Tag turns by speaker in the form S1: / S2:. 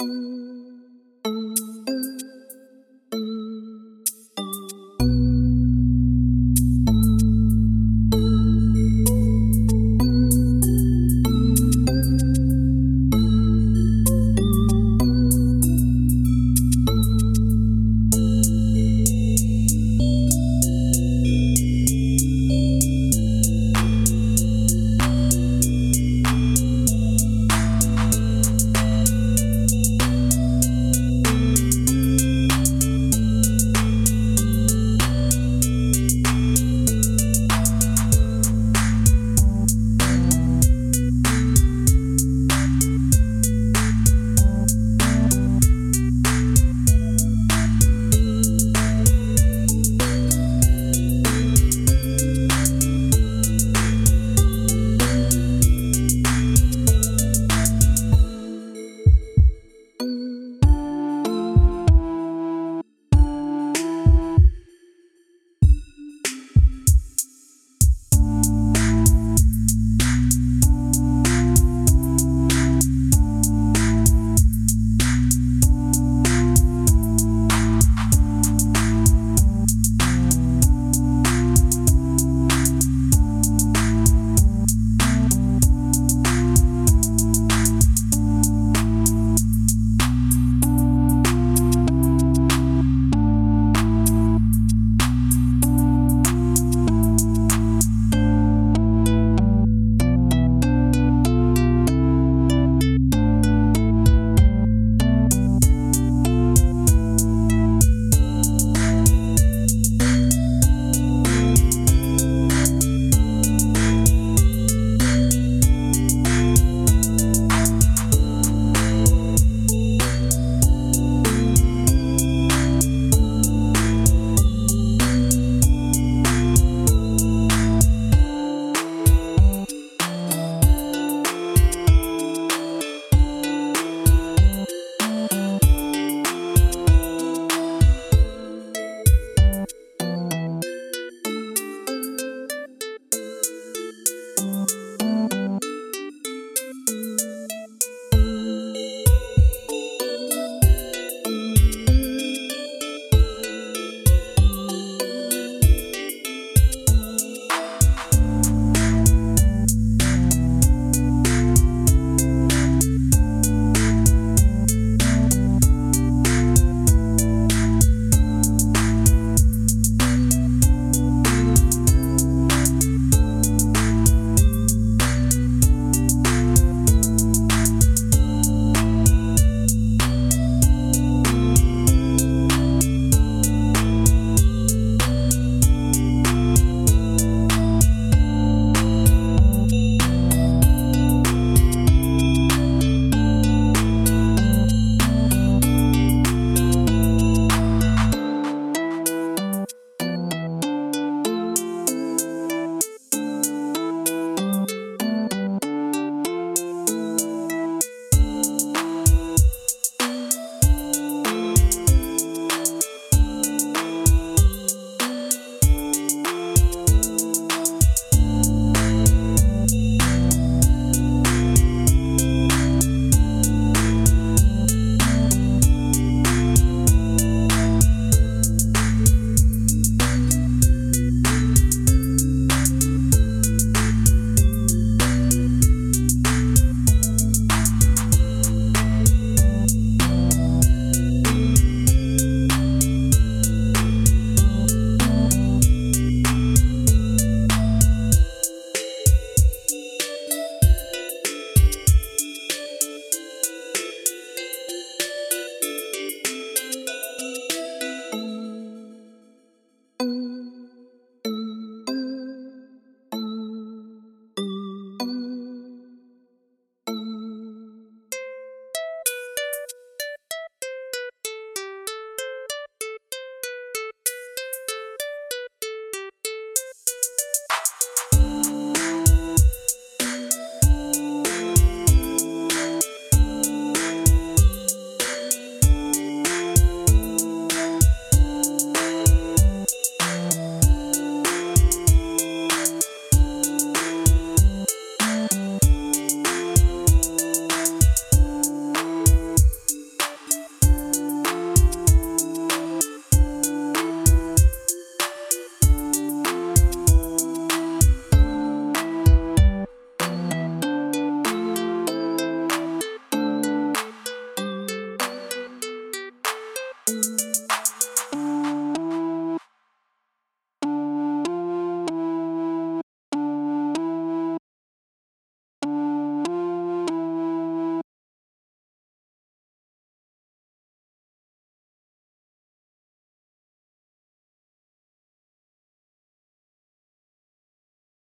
S1: Música